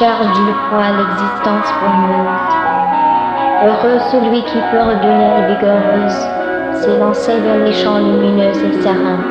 Charge du poids l'existence brumeuse. Heureux celui qui, peut d'une aile vigoureuse, s'élançait dans les champs lumineux et serins.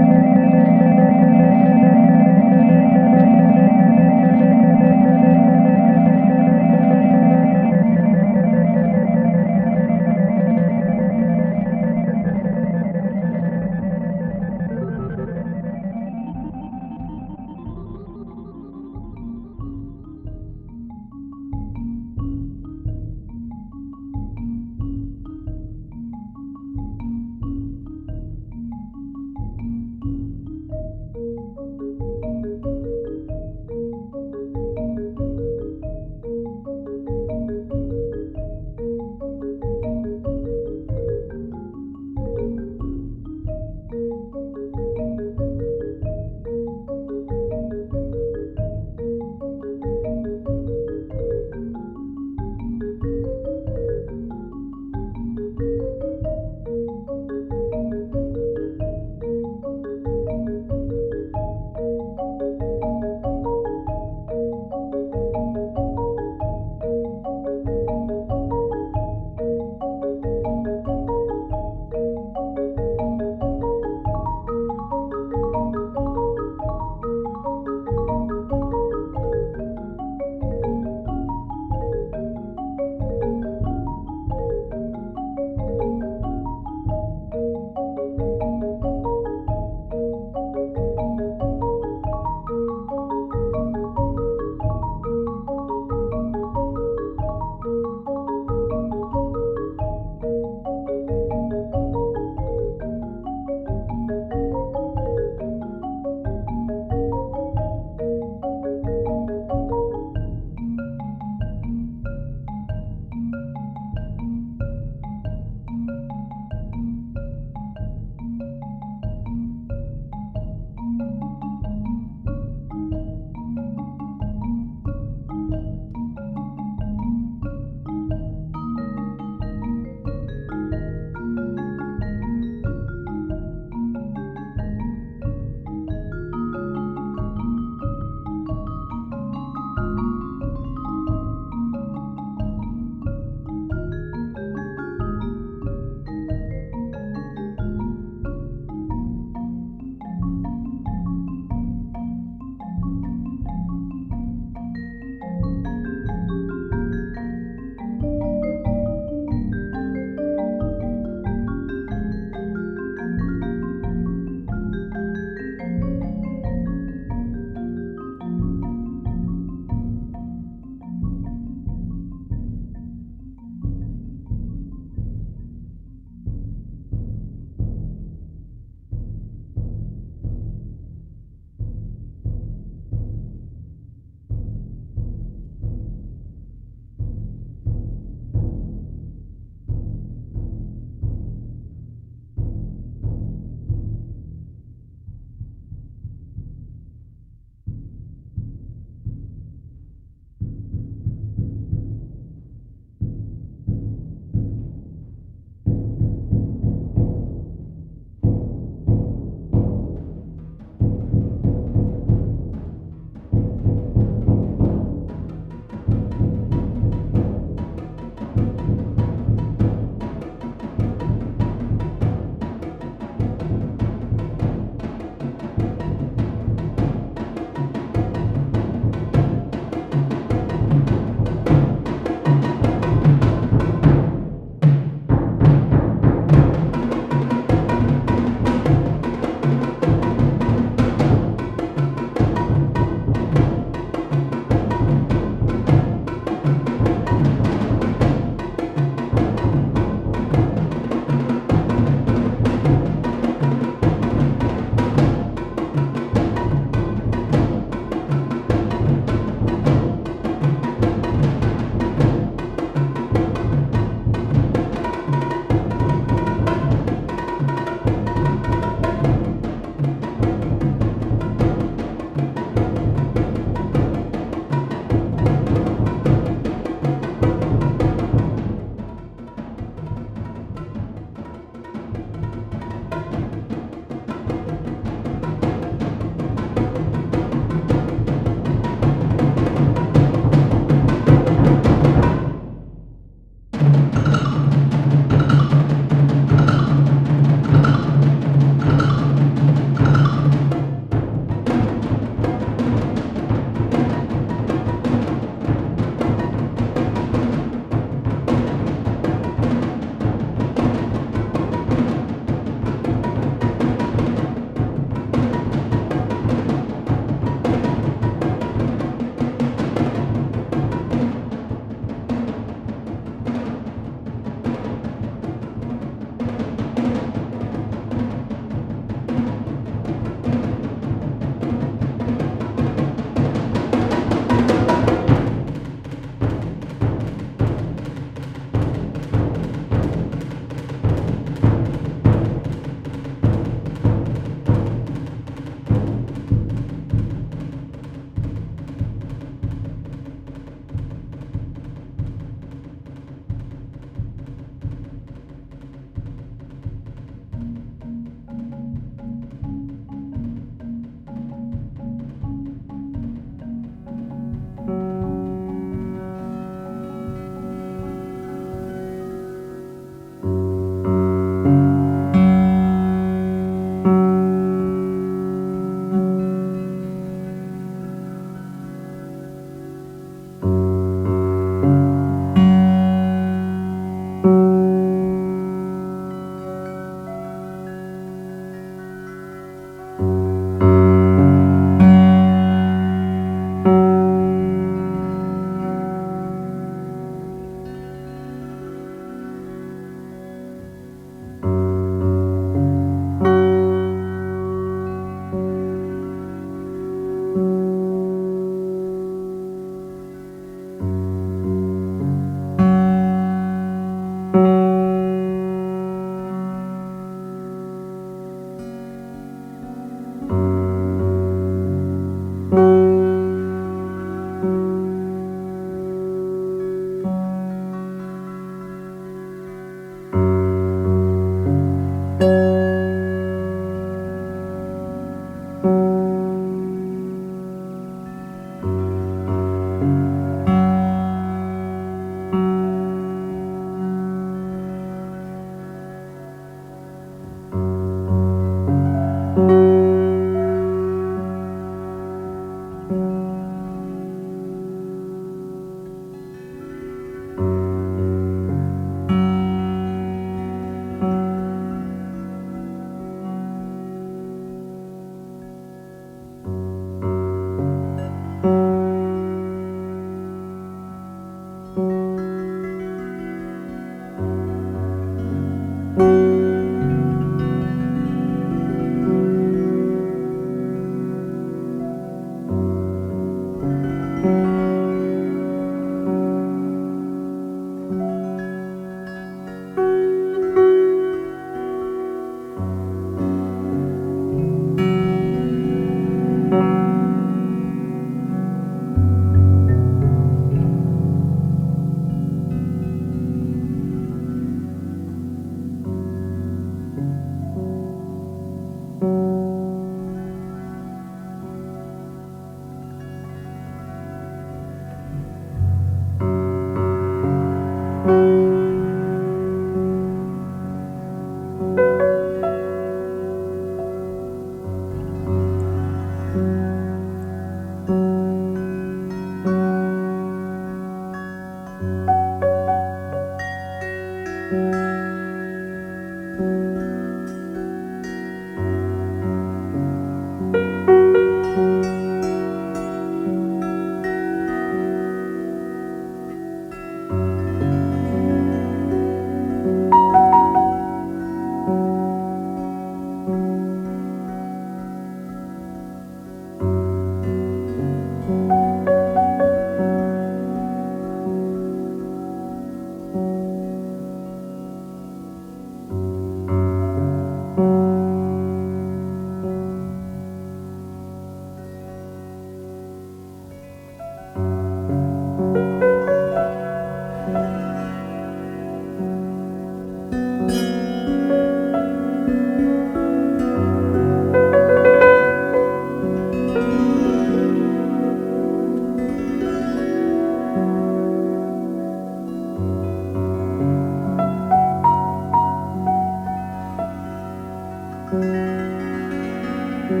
thank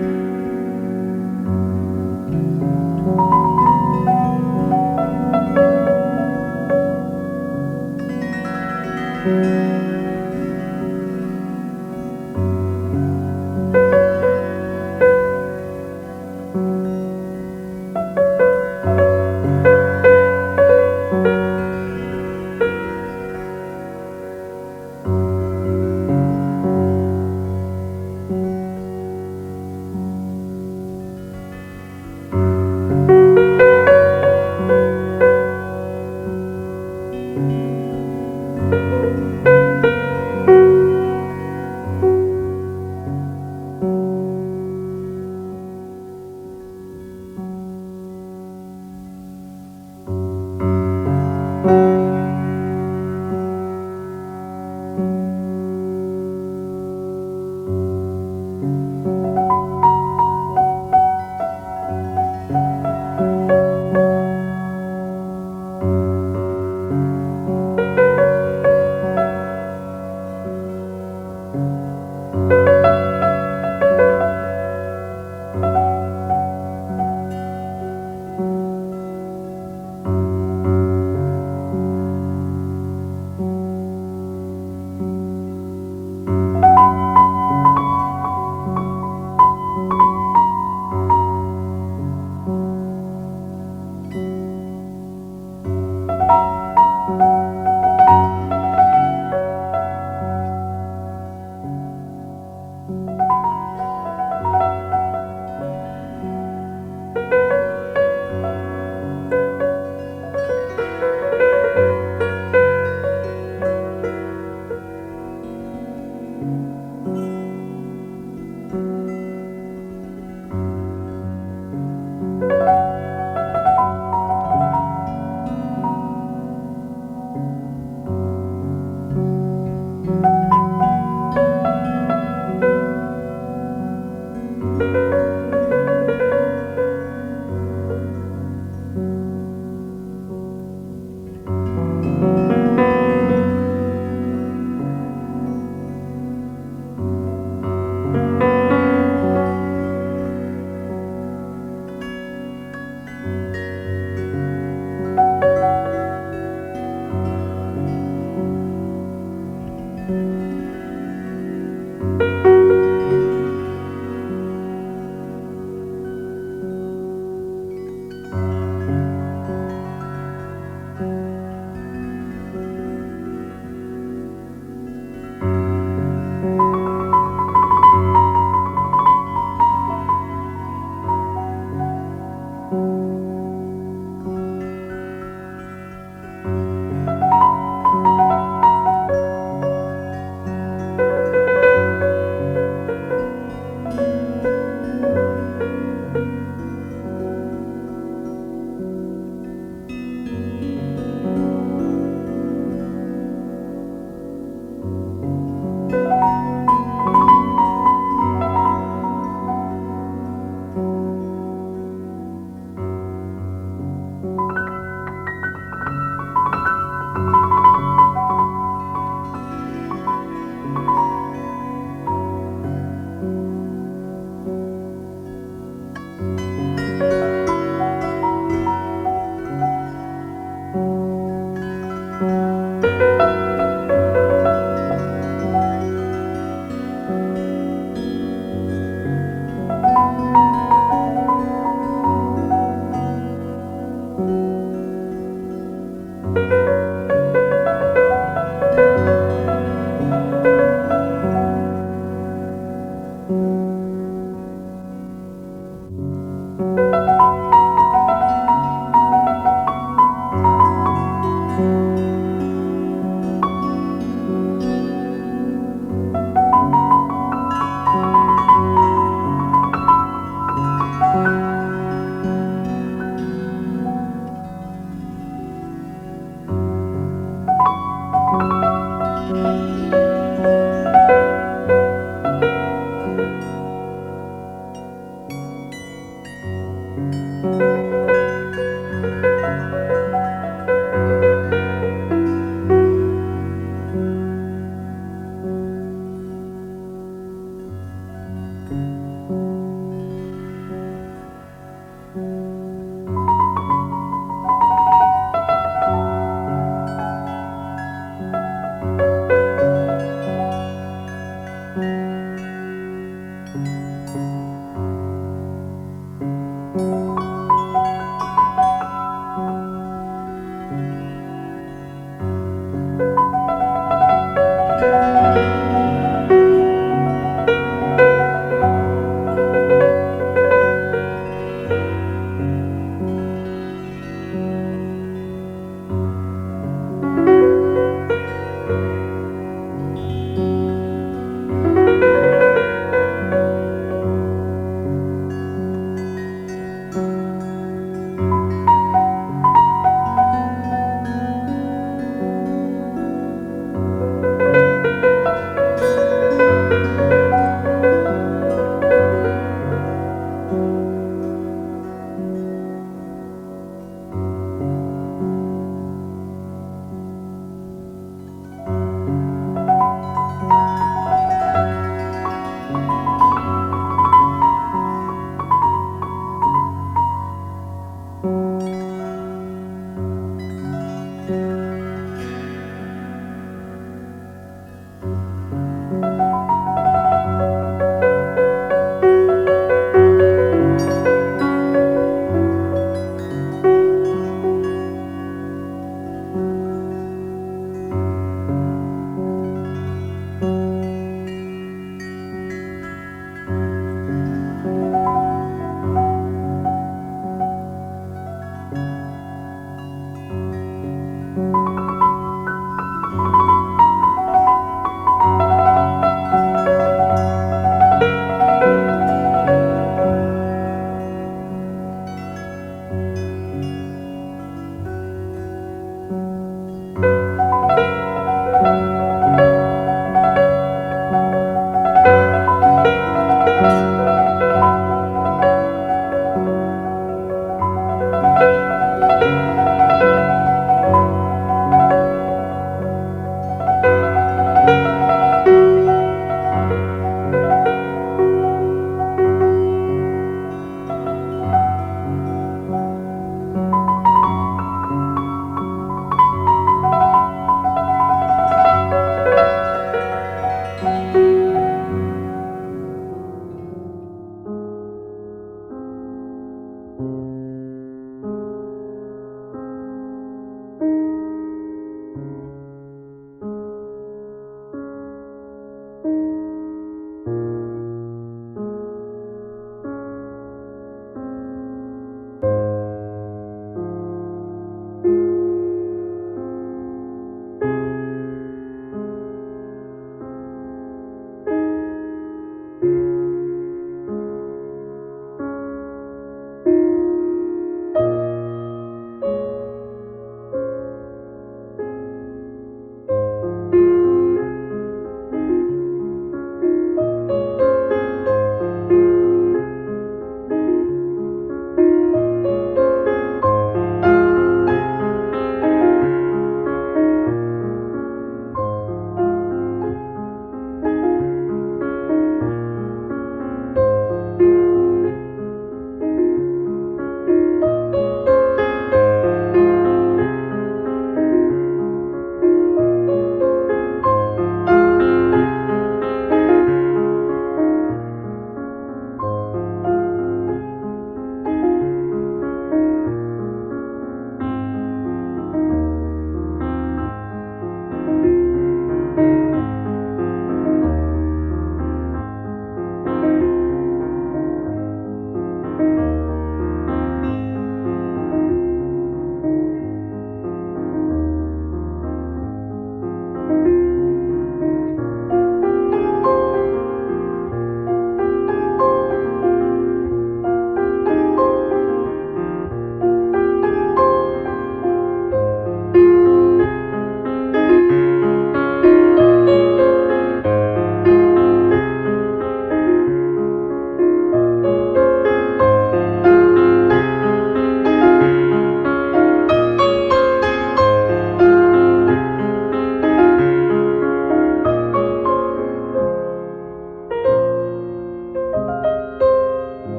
you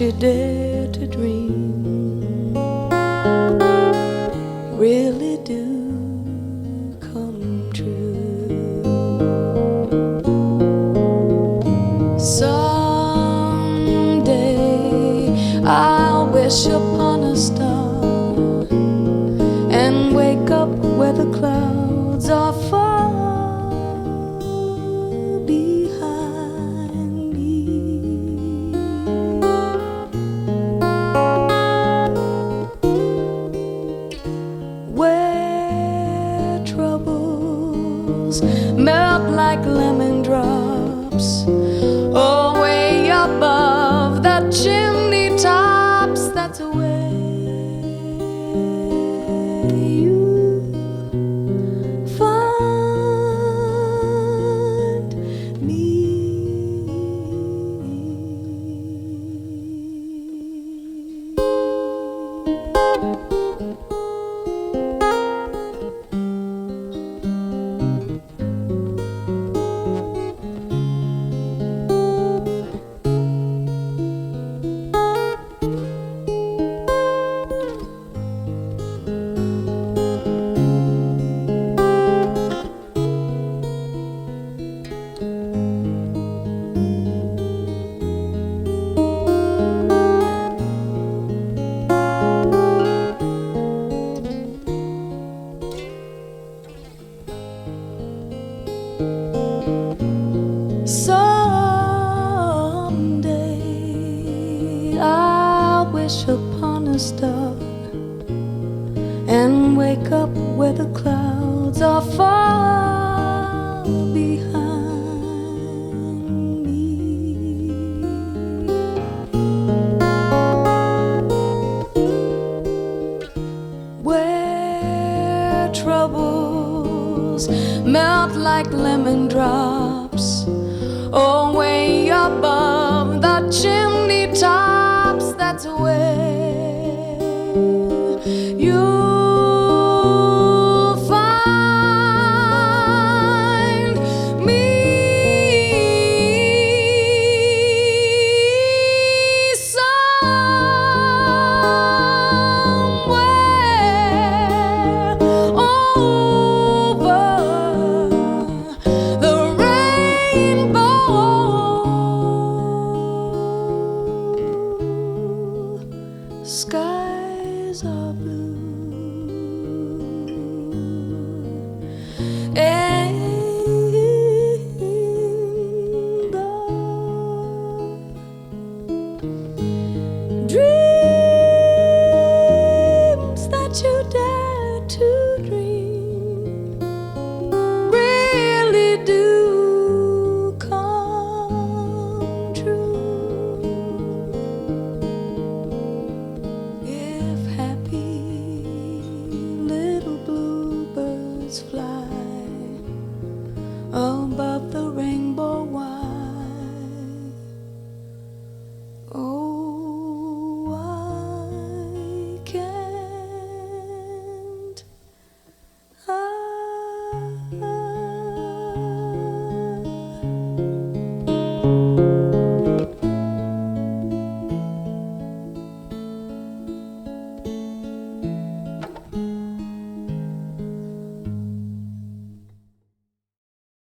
you dare to dream really do come true. Someday I'll wish upon fly above the rainbow.